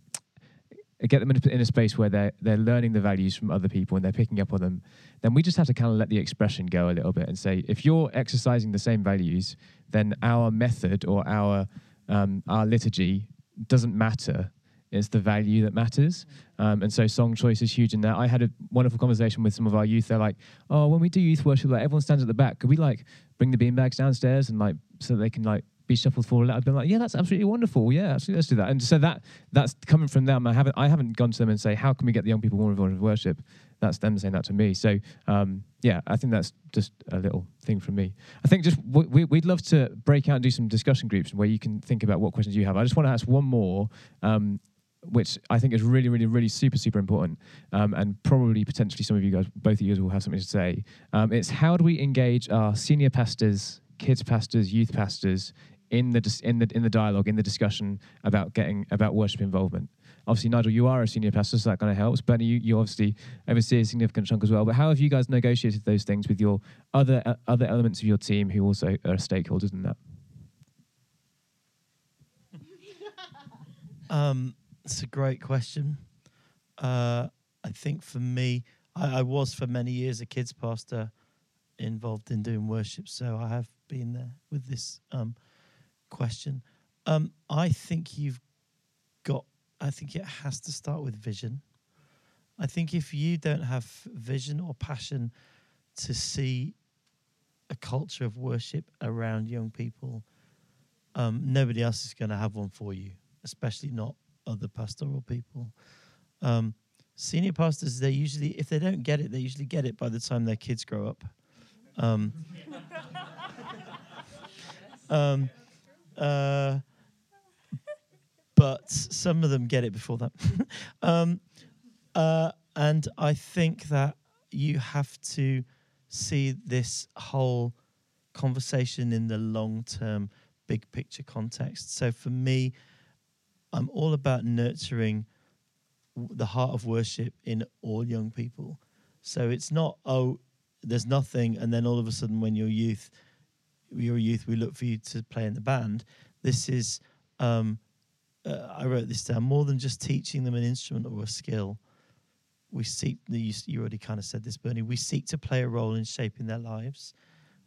[SPEAKER 1] get them in a, space where they're they're learning the values from other people and they're picking up on them, then we just have to kind of let the expression go a little bit and say, if you're exercising the same values, then our method or our um, our liturgy doesn't matter. It's the value that matters. Um, and so song choice is huge in that. I had a wonderful conversation with some of our youth. They're like, oh, when we do youth worship, like everyone stands at the back. Could we like bring the beanbags downstairs and like so they can like be shuffled forward. I've been like, yeah, that's absolutely wonderful. Yeah, absolutely, let's do that. And so that that's coming from them. I haven't I haven't gone to them and say, how can we get the young people more involved in worship? That's them saying that to me. So um, yeah, I think that's just a little thing from me. I think just we, we'd love to break out and do some discussion groups where you can think about what questions you have. I just want to ask one more. Um, which I think is really, really, really super, super important, um, and probably potentially some of you guys, both of you will have something to say. Um, it's how do we engage our senior pastors, kids pastors, youth pastors in the in the in the dialogue, in the discussion about getting about worship involvement. Obviously, Nigel, you are a senior pastor, so that kind of helps. Bernie, you, you obviously oversee a significant chunk as well. But how have you guys negotiated those things with your other uh, other elements of your team who also are stakeholders in that? [laughs]
[SPEAKER 4] Um, it's a great question. Uh, I think for me, I, I, was for many years a kids pastor involved in doing worship, so I have been there with this um, question. Um, I think you've got. I think it has to start with vision. I think if you don't have vision or passion to see a culture of worship around young people, um, nobody else is going to have one for you, especially not other pastoral people. Um, senior pastors, they usually, if they don't get it, they usually get it by the time their kids grow up. Um, [laughs] um, uh, but some of them get it before that. [laughs] um, uh, and I think that you have to see this whole conversation in the long term, big picture context. So for me, I'm all about nurturing the heart of worship in all young people. So it's not, oh, there's nothing, and then all of a sudden, when you're youth, you're a youth, we look for you to play in the band. This is, um, uh, I wrote this down, more than just teaching them an instrument or a skill. We seek, you, you already kind of said this, Bernie, we seek to play a role in shaping their lives.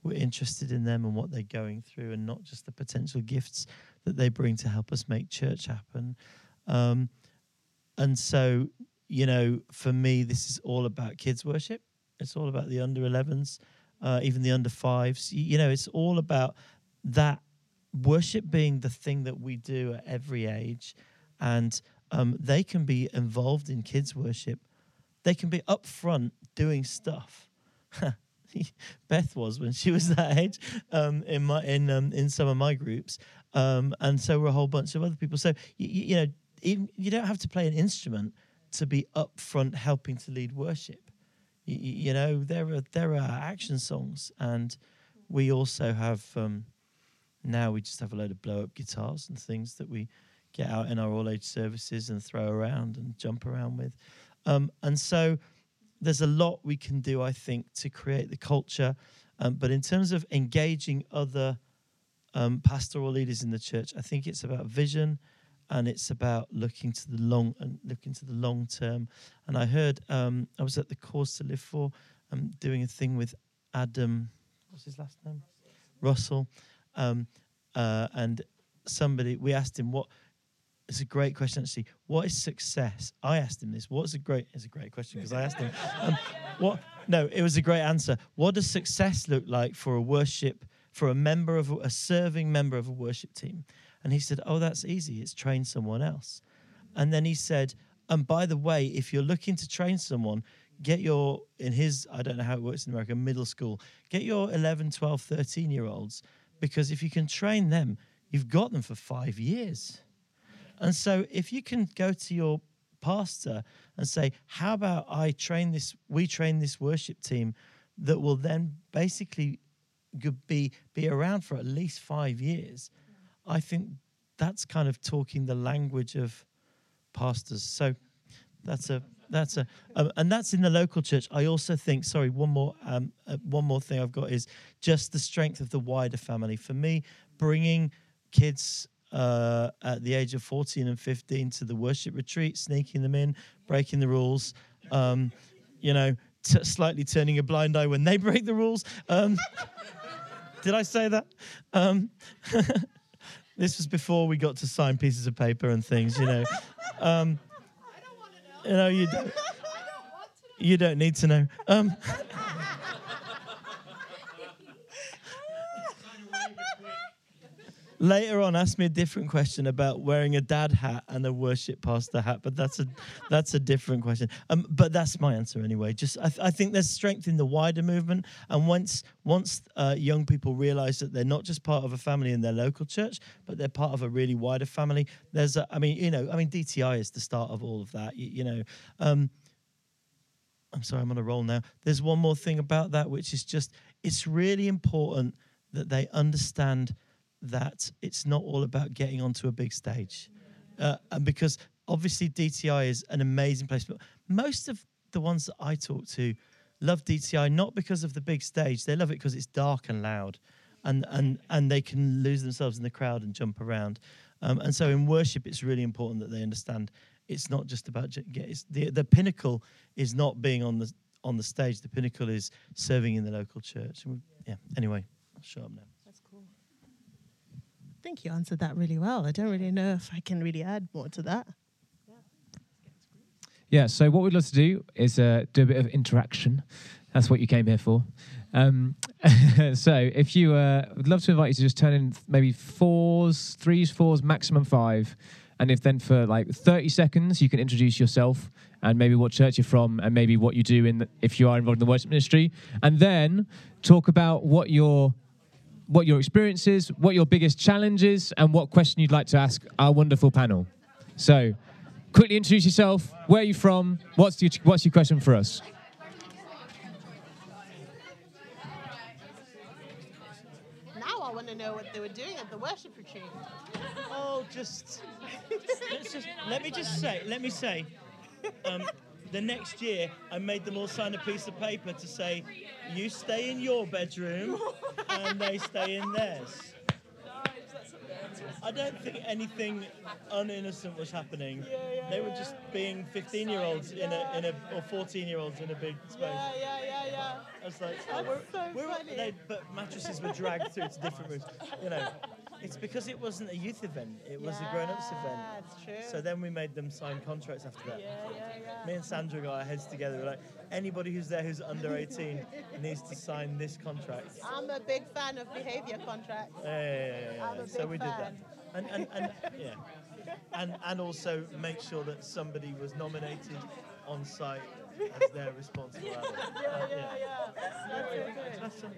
[SPEAKER 4] We're interested in them and what they're going through, and not just the potential gifts that they bring to help us make church happen. Um, and so, you know, for me, this is all about kids worship. It's all about the under 11s, uh, even the under fives. You know, it's all about that worship being the thing that we do at every age. And um, they can be involved in kids worship. They can be up front doing stuff. [laughs] Beth was when she was that age um, in my in um, in some of my groups, um, and so were a whole bunch of other people. So you, you know, even, you don't have to play an instrument to be up front helping to lead worship. You, know, there are there are action songs, and we also have um, now we just have a load of blow up guitars and things that we get out in our all age services and throw around and jump around with. Um, and so there's a lot we can do, I think, to create the culture. Um, but in terms of engaging other um, pastoral leaders in the church, I think it's about vision and it's about looking to the long and looking to the long term. And I heard um, I was at the Cause to Live for, um, doing a thing with Adam. What's his last name? Russell. Um, uh, and somebody we asked him what. It's a great question actually. What is success? I asked him this. What's a great? It's a great question because I asked him. Um, what? No, it was a great answer. What does success look like for a worship for a member of a, a serving member of a worship team? And he said, Oh, that's easy. It's train someone else. And then he said, And by the way, if you're looking to train someone, get your, in his, I don't know how it works in America, middle school, get your 11, 12, 13 year olds, because if you can train them, you've got them for five years. And so if you can go to your pastor and say, How about I train this, we train this worship team that will then basically be, be around for at least five years I think that's kind of talking the language of pastors. So that's a that's a um, and that's in the local church. I also think. Sorry, one more um, uh, one more thing I've got is just the strength of the wider family. For me, bringing kids uh, at the age of 14 and 15 to the worship retreat, sneaking them in, breaking the rules, um, you know, t- slightly turning a blind eye when they [laughs] break the rules. Um, [laughs] did I say that? Um, [laughs] this was before we got to sign pieces of paper and things, you know. Um, you know, you don't, you don't need to know. Um, later on ask me a different question about wearing a dad hat and a worship pastor hat but that's a [laughs] that's a different question. Um, but that's my answer anyway. Just I, th- I, think there's strength in the wider movement. And once once uh, young people realize that they're not just part of a family in their local church but they're part of a really wider family there's a, i mean you know i mean dti is the start of all of that you, you know. Um, i'm sorry i'm on a roll now. There's one more thing about that which is just it's really important that they understand that it's not all about getting onto a big stage. Uh, and because obviously DTI is an amazing place, but most of the ones that I talk to love DTI not because of the big stage, they love it because it's dark and loud. And, and, and they can lose themselves in the crowd and jump around. Um, and so in worship, it's really important that they understand it's not just about it's the the pinnacle is not being on the on the stage. The pinnacle is serving in the local church. Yeah. Anyway, I'll up now
[SPEAKER 3] think you answered that really well. I don't really know if I can really add more to that.
[SPEAKER 1] Yeah, so what we'd love to do is uh, do a bit of interaction. That's what you came here for. Um, [laughs] so if you uh, would love to invite you to just turn in maybe fours, threes, fours, maximum five. And if then for like 30 seconds, you can introduce yourself and maybe what church you're from and maybe what you do in the, if you are involved in the worship ministry. And then talk about what your what your experience is, what your biggest challenge is, and what question you'd like to ask our wonderful panel. So, quickly introduce yourself. Where are you from? What's your, what's your question for us?
[SPEAKER 3] Now I want to know what they were doing at the worship retreat.
[SPEAKER 4] Oh, just, [laughs] just let me just say, let me say, um, the next year I made them all sign a piece of paper to say, you stay in your bedroom [laughs] and they stay in theirs. I don't think anything uninnocent was happening.
[SPEAKER 3] Yeah, yeah,
[SPEAKER 4] they were just being 15 year olds in a in a or 14 year olds in a big space.
[SPEAKER 3] Yeah, yeah, yeah, yeah.
[SPEAKER 4] I was like,
[SPEAKER 3] That's
[SPEAKER 4] we're,
[SPEAKER 3] so
[SPEAKER 4] we're. They, but mattresses were dragged through to different rooms. You know, it's because it wasn't a youth event; it was a grown-ups event.
[SPEAKER 3] That's true.
[SPEAKER 4] So then we made them sign contracts after that.
[SPEAKER 3] yeah, yeah, yeah.
[SPEAKER 4] Me and Sandra got our heads together. We're like, anybody who's there who's under 18 [laughs] needs to sign this contract.
[SPEAKER 3] I'm a big fan of behavior contracts.
[SPEAKER 4] Yeah, yeah, yeah, yeah,
[SPEAKER 3] I'm
[SPEAKER 4] yeah.
[SPEAKER 3] a
[SPEAKER 4] So
[SPEAKER 3] big
[SPEAKER 4] we did that.
[SPEAKER 3] fan.
[SPEAKER 4] And, and, and yeah. And, and also make sure that somebody was nominated on site as their responsible. [laughs]
[SPEAKER 3] Yeah,
[SPEAKER 4] Uh,
[SPEAKER 3] yeah, yeah. That's so good.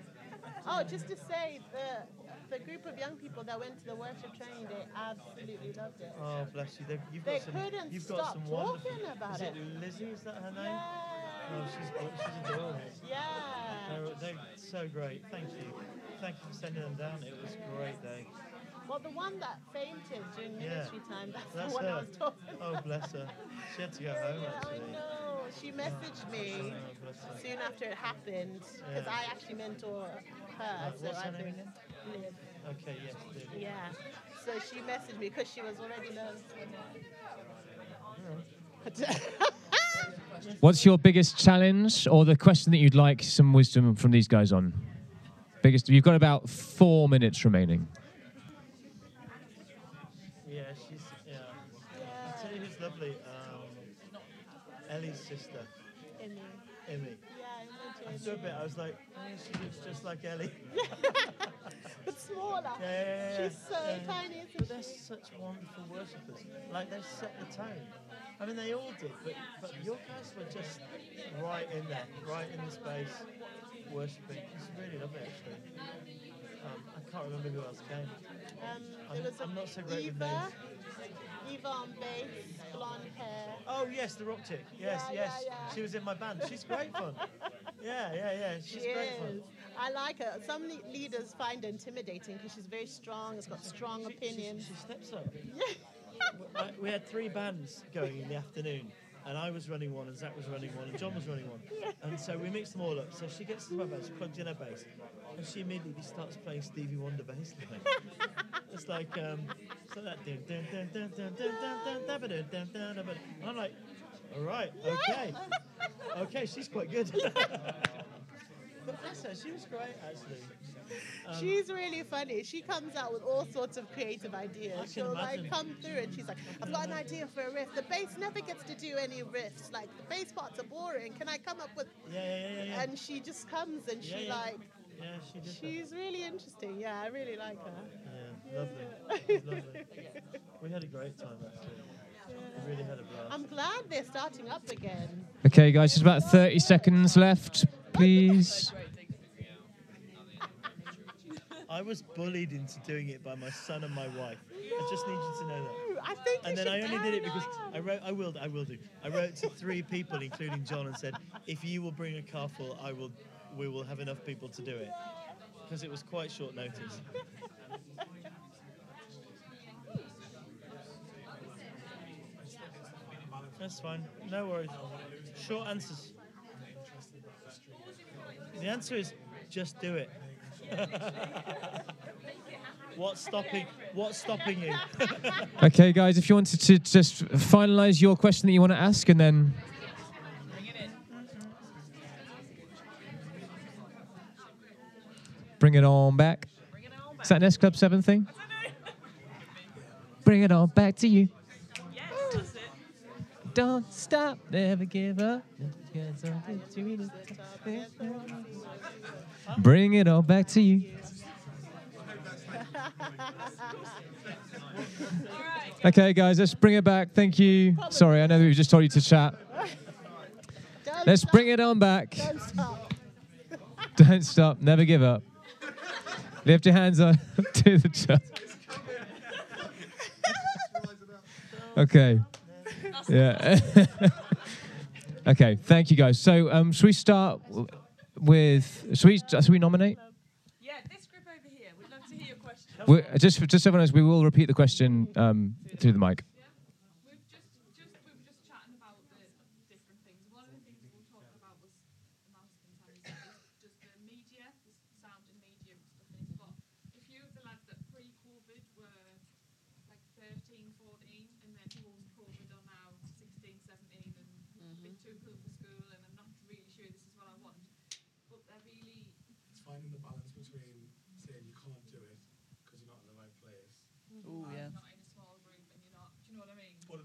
[SPEAKER 3] Oh, just to say, the the group of young people that went to the worship training, they absolutely loved it.
[SPEAKER 4] Oh, bless you. They've, you've
[SPEAKER 3] They
[SPEAKER 4] got some,
[SPEAKER 3] couldn't
[SPEAKER 4] you've
[SPEAKER 3] stop
[SPEAKER 4] got some wonderful.
[SPEAKER 3] talking about
[SPEAKER 4] is
[SPEAKER 3] it.
[SPEAKER 4] Lizzie? Is that her name?
[SPEAKER 3] Yeah.
[SPEAKER 4] Oh, she's, she's adorable.
[SPEAKER 3] Yeah.
[SPEAKER 4] They're, they're so great. Thank you. thank you for sending them down. It was a great day.
[SPEAKER 3] Well, the one that fainted during
[SPEAKER 4] Yeah.
[SPEAKER 3] ministry time, that's,
[SPEAKER 4] That's
[SPEAKER 3] the one
[SPEAKER 4] her.
[SPEAKER 3] I was talking about.
[SPEAKER 4] Oh, bless her. She had to go home,
[SPEAKER 3] Yeah, I
[SPEAKER 4] actually.
[SPEAKER 3] know. She messaged me
[SPEAKER 4] Oh,
[SPEAKER 3] soon after it happened because
[SPEAKER 4] Yeah.
[SPEAKER 3] I actually mentor her.
[SPEAKER 4] Uh,
[SPEAKER 3] so
[SPEAKER 4] what's
[SPEAKER 3] I
[SPEAKER 4] her name again?
[SPEAKER 3] Liv.
[SPEAKER 4] Okay, yes, David.
[SPEAKER 3] Yeah. So she messaged me because she was already nervous. [laughs]
[SPEAKER 1] What's your biggest challenge or the question that you'd like some wisdom from these guys on? Biggest. You've got about four minutes remaining.
[SPEAKER 4] Yeah, she's, yeah. I'll tell you who's lovely. Um, Ellie's sister,
[SPEAKER 3] Emmy.
[SPEAKER 4] Emmy.
[SPEAKER 3] Yeah, I
[SPEAKER 4] After a bit, I was like, she looks just like Ellie. [laughs]
[SPEAKER 3] But smaller.
[SPEAKER 4] Yeah, yeah, yeah.
[SPEAKER 3] She's so
[SPEAKER 4] Yeah.
[SPEAKER 3] tiny, isn't
[SPEAKER 4] But
[SPEAKER 3] she?
[SPEAKER 4] they're such wonderful worshippers. Like they set the tone. I mean, they all did, but but your guys were just right in there, right in the space, worshipping. It's really lovely, actually. Um, I can't remember who else came.
[SPEAKER 3] Um,
[SPEAKER 4] I'm-
[SPEAKER 3] there was a
[SPEAKER 4] I'm not so great with
[SPEAKER 3] Eva,
[SPEAKER 4] names.
[SPEAKER 3] Eva on bass, blonde hair.
[SPEAKER 4] Oh yes, the rock chick. Yes,
[SPEAKER 3] Yeah,
[SPEAKER 4] yes.
[SPEAKER 3] yeah, yeah.
[SPEAKER 4] She was in my band. She's great fun. [laughs] Yeah, yeah, yeah. She's
[SPEAKER 3] she
[SPEAKER 4] great
[SPEAKER 3] is. I like her. Some le- leaders find her intimidating because she's very strong. Has got strong
[SPEAKER 4] She- she-
[SPEAKER 3] opinions.
[SPEAKER 4] She, steps up. I, we had three bands going in the afternoon, and I was running one, and Zach was running one, and John was running one. And so we mixed them all up. So she gets to my bass, she plugs in her bass, and she immediately starts playing Stevie Wonder bass line. it's like um, so that dun dun dun dun dun dun dun dun dun dun dun dun dun. And I'm like, all right, okay, okay, she's quite good. but bless her, she was great actually. Um,
[SPEAKER 3] She's really funny. She comes out with all sorts of creative ideas. She'll
[SPEAKER 4] imagine.
[SPEAKER 3] like come through and she's like, I've got an idea for a riff. The bass never gets to do any riffs. Like the bass parts are boring. Can I come up with?
[SPEAKER 4] yeah, yeah, yeah, yeah.
[SPEAKER 3] And she just comes and she
[SPEAKER 4] Yeah,
[SPEAKER 3] like,
[SPEAKER 4] yeah, she did. that.
[SPEAKER 3] she's really interesting. Yeah, I really like her.
[SPEAKER 4] Yeah, lovely. [laughs] Lovely. We had a great time actually. We really had a blast.
[SPEAKER 3] I'm glad they're starting up again.
[SPEAKER 1] Okay, guys, just about 30 seconds left, please. [laughs]
[SPEAKER 4] I was bullied into doing it by my son and my wife. I just need you to know that.
[SPEAKER 3] Ooh, I think.
[SPEAKER 4] And then I only did it because
[SPEAKER 3] carry
[SPEAKER 4] I wrote. I will. I will do. I wrote to three people, including John, and said, "If you will bring a car full, I will. We will have enough people to do it." Because it was quite short notice. [laughs] That's fine. No worries. Short answers. The answer is just do it. [laughs] what's stopping? What's stopping you? [laughs]
[SPEAKER 1] Okay, guys, if you wanted to just finalize your question that you want to ask and then. Bring it on back. Is that an S Club 7 thing? Bring it on back to you. Don't stop, never give up. Bring it all back to you. [laughs] Okay, guys, let's bring it back. Thank you. Sorry, I know that we just told you to chat. Let's bring it on back.
[SPEAKER 3] Don't stop. [laughs]
[SPEAKER 1] Don't stop, never give up. Lift your hands up [laughs] to the top. Okay. [laughs] Yeah. okay, thank you guys. So, um, should we start with, should we, should we nominate?
[SPEAKER 2] Yeah, this group over here. We'd love to hear your question.
[SPEAKER 1] we just, just so everyone knows, we will repeat the question um, through the mic.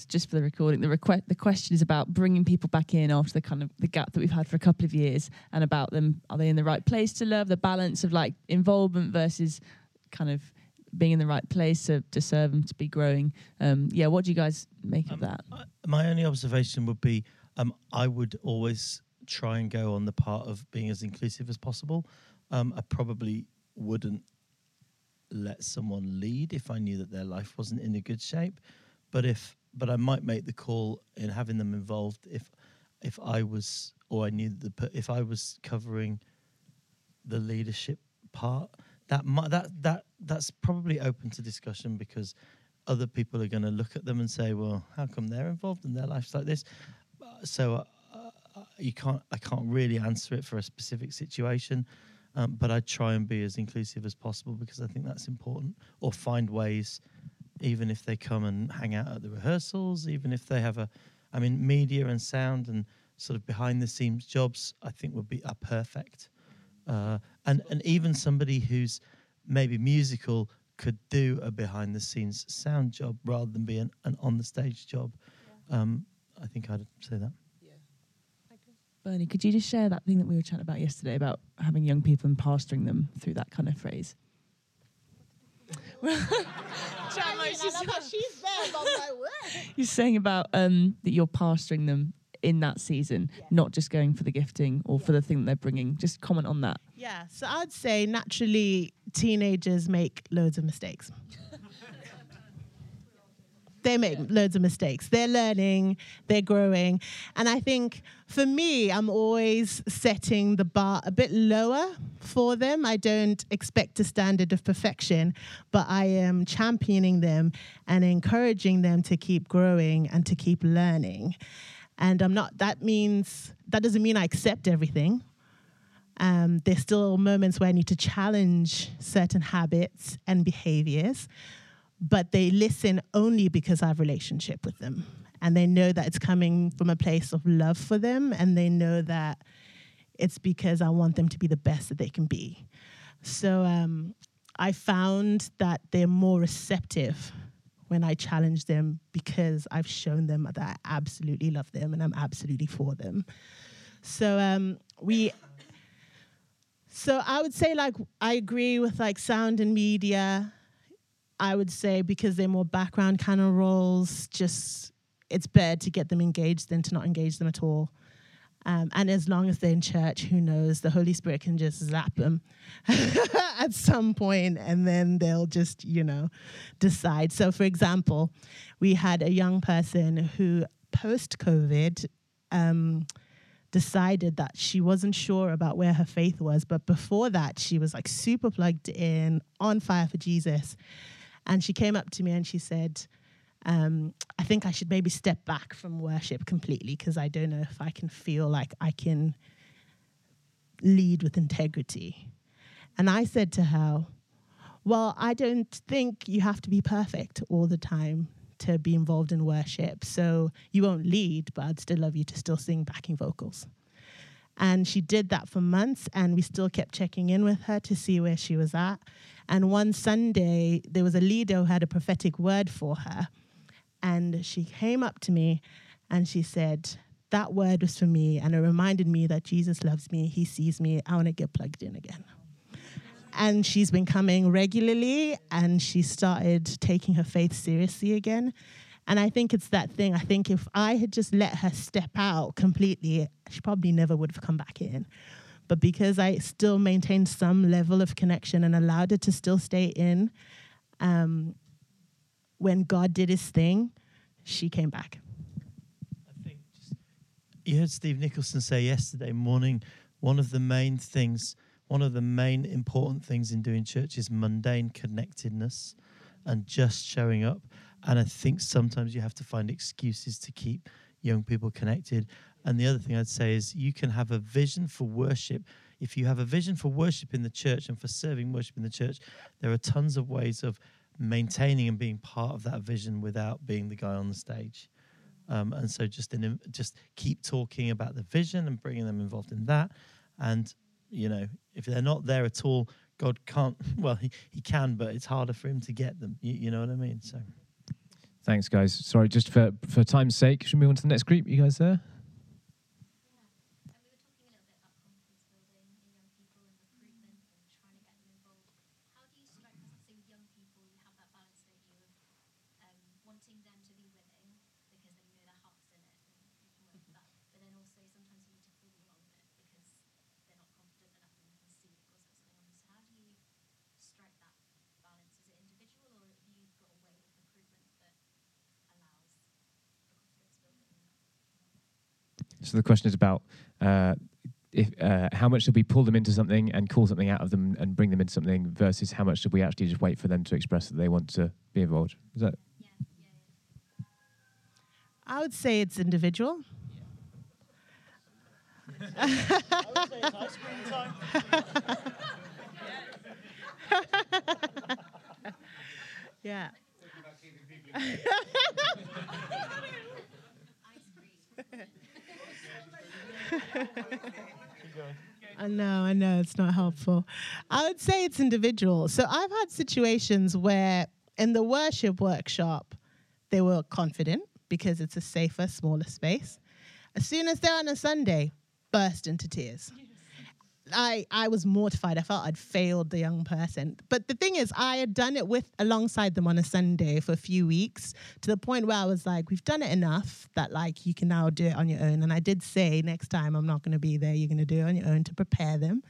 [SPEAKER 5] It's
[SPEAKER 6] just
[SPEAKER 5] for
[SPEAKER 2] the recording. The request, the question is about bringing people back in after the kind of the gap that we've had for a couple of years, and about them. Are they in the right place to love? The balance of like involvement versus kind of being in the right place to, to serve and to be growing. Um, yeah. What do you guys make of
[SPEAKER 4] Um,
[SPEAKER 2] that?
[SPEAKER 4] I- my only observation would be um, I would always try and go on the part of being as inclusive as possible. Um, I probably wouldn't let someone lead if I knew that their life wasn't in a good shape. But if but I might make the call in having them involved if if I was or I knew the if I was covering the leadership part that might that that that's probably open to discussion because other people are going to look at them and say, "Well, how come they're involved in their lives like this?" So uh, uh, you can't, I can't really answer it for a specific situation, um, but I try and be as inclusive as possible because I think that's important. Or find ways, even if they come and hang out at the rehearsals, even if they have a, I mean, media and sound and sort of behind the scenes jobs, I think would be are perfect. Uh, and and even somebody who's maybe musical could do a behind the scenes sound job rather than be an, an on the stage job. Um, I think I'd say that.
[SPEAKER 2] Bernie, could you just share that thing that we were chatting about yesterday about having young people and pastoring them through that kind of phrase? [laughs] [laughs]
[SPEAKER 3] she's there, but I'm like, what?
[SPEAKER 2] You're saying about um, that you're pastoring them in that season, not just going for the gifting or for the thing that they're bringing. Just comment on that.
[SPEAKER 3] Yeah, so I'd say naturally teenagers make loads of mistakes. They make loads of mistakes. They're learning, they're growing. And I think for me, I'm always setting the bar a bit lower for them. I don't expect a standard of perfection, but I am championing them and encouraging them to keep growing and to keep learning. And I'm not, that means, that doesn't mean I accept everything. Um, there's still moments where I need to challenge certain habits and behaviors, but they listen only because I have a relationship with them. And they know that it's coming from a place of love for them, and they know that it's because I want them to be the best that they can be. So um, I found that they're more receptive when I challenge them because I've shown them that I absolutely love them and I'm absolutely for them. So um, we so I would say like I agree with like sound and media. I would say because they're more background kind of roles, just it's better to get them engaged than to not engage them at all. Um, and as long as they're in church, who knows? The Holy Spirit can just zap them [laughs] at some point and then they'll just, you know, decide. So, for example, we had a young person who, post COVID, um, decided that she wasn't sure about where her faith was. But before that, she was like super plugged in, on fire for Jesus. And she came up to me and she said, um, I think I should maybe step back from worship completely because I don't know if I can feel like I can lead with integrity. And I said to her, Well, I don't think you have to be perfect all the time to be involved in worship. So you won't lead, but I'd still love you to still sing backing vocals. And she did that for months, and we still kept checking in with her to see where she was at. And one Sunday, there was a leader who had a prophetic word for her. And she came up to me and she said, That word was for me. And it reminded me that Jesus loves me. He sees me. I want to get plugged in again. And she's been coming regularly and she started taking her faith seriously again. And I think it's that thing. I think if I had just let her step out completely, she probably never would have come back in. But because I still maintained some level of connection and allowed her to still stay in, um, when God did his thing, she came back.
[SPEAKER 4] I think just, you heard Steve Nicholson say yesterday morning one of the main things, one of the main important things in doing church is mundane connectedness and just showing up. And I think sometimes you have to find excuses to keep young people connected. And the other thing I'd say is you can have a vision for worship. If you have a vision for worship in the church and for serving worship in the church, there are tons of ways of maintaining and being part of that vision without being the guy on the stage. Um, and so just in, just keep talking about the vision and bringing them involved in that. And you know, if they're not there at all, God can't. [laughs] Well, he, he can, but it's harder for him to get them. You, you know what I mean? So
[SPEAKER 1] Thanks, guys. Sorry, just for for time's sake, should we move on to the next group? You guys there?
[SPEAKER 7] And we were talking a little bit about confidence building in young people and recruitment and trying to get them involved. How do you strike, because say with young people, you have that balance, don't you, of um, wanting them to be willing because then you know their heart's in it and you can work with that. But then also sometimes you need to pull them along a bit because they're not confident enough and you can see that God's got something on them. So how do you strike that balance? Is it individual or have you got a way of recruitment that allows for confidence building in that?
[SPEAKER 1] So the question is about uh, if uh, how much should we pull them into something and call something out of them and bring them into something versus how much should we actually just wait for them to express that they want to be involved? Is that
[SPEAKER 7] Yeah, yeah, yeah.
[SPEAKER 3] I would say it's individual. [laughs] yeah. [laughs] [laughs] I know, I know, it's not helpful. I would say it's individual. So I've had situations where in the worship workshop, they were confident because it's a safer, smaller space. As soon as they're on a Sunday, burst into tears. I, I was mortified. I felt I'd failed the young person. But the thing is, I had done it with alongside them on a Sunday for a few weeks to the point where I was like, we've done it enough that like you can now do it on your own. And I did say next time I'm not going to be there. You're going to do it on your own to prepare them.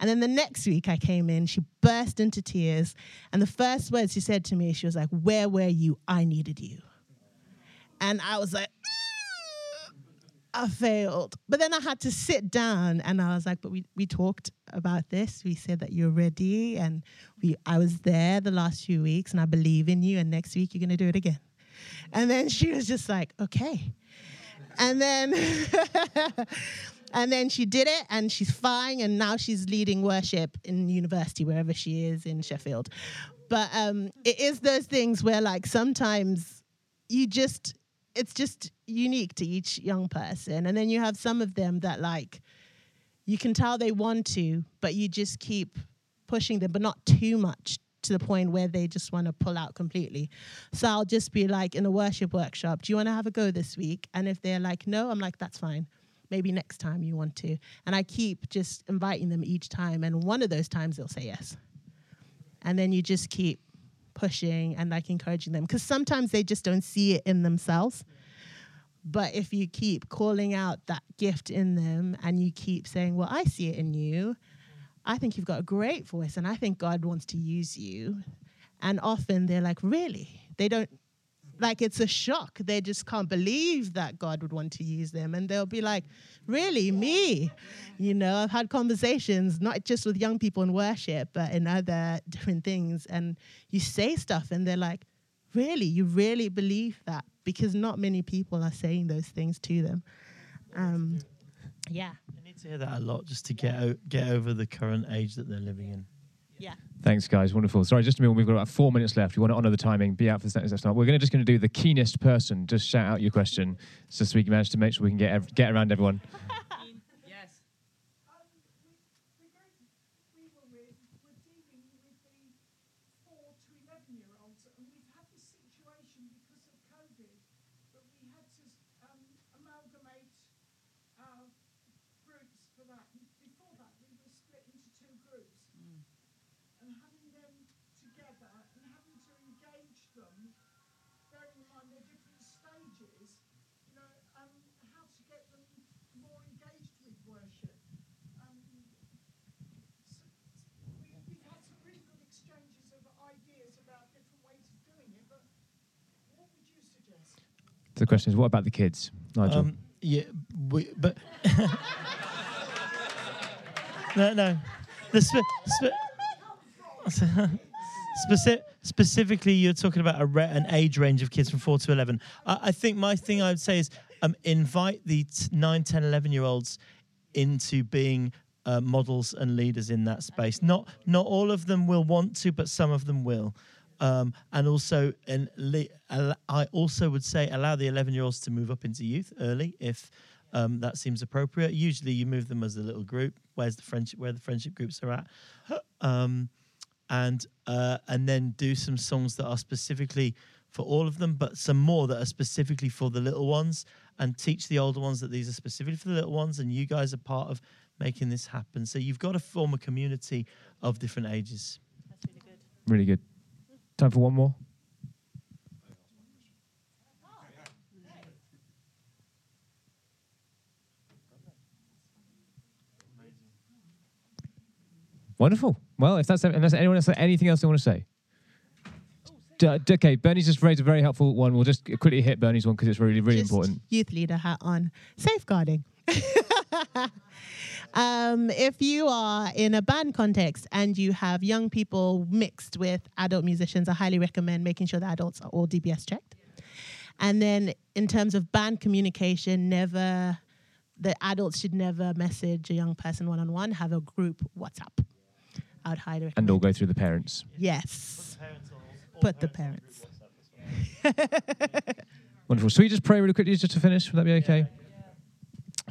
[SPEAKER 3] And then the next week I came in, she burst into tears. And the first words she said to me, she was like, Where were you? I needed you. And I was like, "Mm, I failed. But then I had to sit down and I was like, but we, we talked about this. We said that you're ready and we I was there the last few weeks and I believe in you and next week you're gonna do it again. And then she was just like, okay. And then [laughs] and then she did it and she's fine and now she's leading worship in university wherever she is in Sheffield. But um, it is those things where like sometimes you just it's just unique to each young person. And then you have some of them that like you can tell they want to but you just keep pushing them but not too much to the point where they just want to pull out completely. So i'll just be like in a worship workshop do you want to have a go this week? And if they're like no i'm like that's fine. Maybe next time you want to. And i keep just inviting them each time and one of those times they'll say yes. And then you just keep pushing and like encouraging them because sometimes they just don't see it in themselves. But if you keep calling out that gift in them and you keep saying well i see it in you. I think you've got a great voice and i think god wants to use you. And often they're like really? They don't like it's a shock. They just can't believe that god would want to use them. And they'll be like really? Me? You know i've had conversations not just with young people in worship but in other different things. And you say stuff and they're like really? You really believe that? Because not many people are saying those things to them. Um, yeah.
[SPEAKER 4] I need to hear that a lot just to get o- get over the current age that they're living in.
[SPEAKER 3] Yeah
[SPEAKER 1] Thanks, guys. Wonderful. Sorry, just a minute. We've got about four minutes left. We want to honour the timing. Be out for the next start. We're going to just going to do the keenest person. Just shout out your question, so we can manage to make sure we can get ev- get around everyone. [laughs]
[SPEAKER 2] Yes.
[SPEAKER 8] Um, we, we very, we were with, we're dealing with the four to eleven year olds, and we've had this situation because of COVID that we had to um, amalgamate our groups for that. And before that, we were split into two groups, and having them together and having to engage them, bearing in mind their different stages, you know, um, how to get them more engaged with worship. Um, so we, we've had some really good exchanges of ideas about different ways of doing it, but what would you suggest?
[SPEAKER 1] The question is, what about the kids, Nigel?
[SPEAKER 4] Um, yeah, we, but [laughs] no, no. The spe- spe- [laughs] speci- specifically, you're talking about a re- an age range of kids from four to eleven. I, I think my thing I would say is um, invite the t- 9, 10, 11 year olds into being uh, models and leaders in that space. Not not all of them will want to, but some of them will. Um, and also, and I also would say allow the 11 year olds to move up into youth early if um, that seems appropriate. Usually, you move them as a little group. Where's the friendship? Where the friendship groups are at, um, and uh, and then do some songs that are specifically for all of them, but some more that are specifically for the little ones, and teach the older ones that these are specifically for the little ones, and you guys are part of making this happen. So you've got to form a community of different ages.
[SPEAKER 1] Really good. Really good. Time for one more. Wonderful. Well, if that's unless anyone else anything else they want to say. D- okay, Bernie's just raised a very helpful one. We'll just quickly hit Bernie's one because it's really, really
[SPEAKER 3] Just
[SPEAKER 1] important.
[SPEAKER 3] Youth leader hat on. Safeguarding. [laughs] [laughs] um, if you are in a band context and you have young people mixed with adult musicians, I highly recommend making sure the adults are all DBS checked. And then in terms of band communication, never the adults should never message a young person one on one. Have a group WhatsApp. I would highly recommend.
[SPEAKER 1] And all go through the parents.
[SPEAKER 3] Yes. Put the parents.
[SPEAKER 1] Wonderful. So we just pray really quickly just to finish? Would that be okay?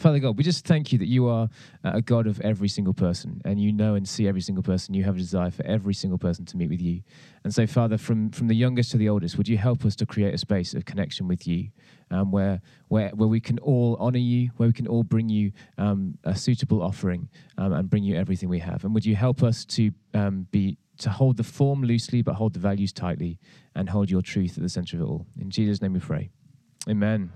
[SPEAKER 1] Father God, we just thank you that you are uh, a God of every single person and you know and see every single person. You have a desire for every single person to meet with you. And so, Father, from, from the youngest to the oldest, would you help us to create a space of connection with you um, where, where, where we can all honor you, where we can all bring you um, a suitable offering um, and bring you everything we have? And would you help us to um, be to hold the form loosely but hold the values tightly and hold your truth at the center of it all? In Jesus' name we pray. Amen.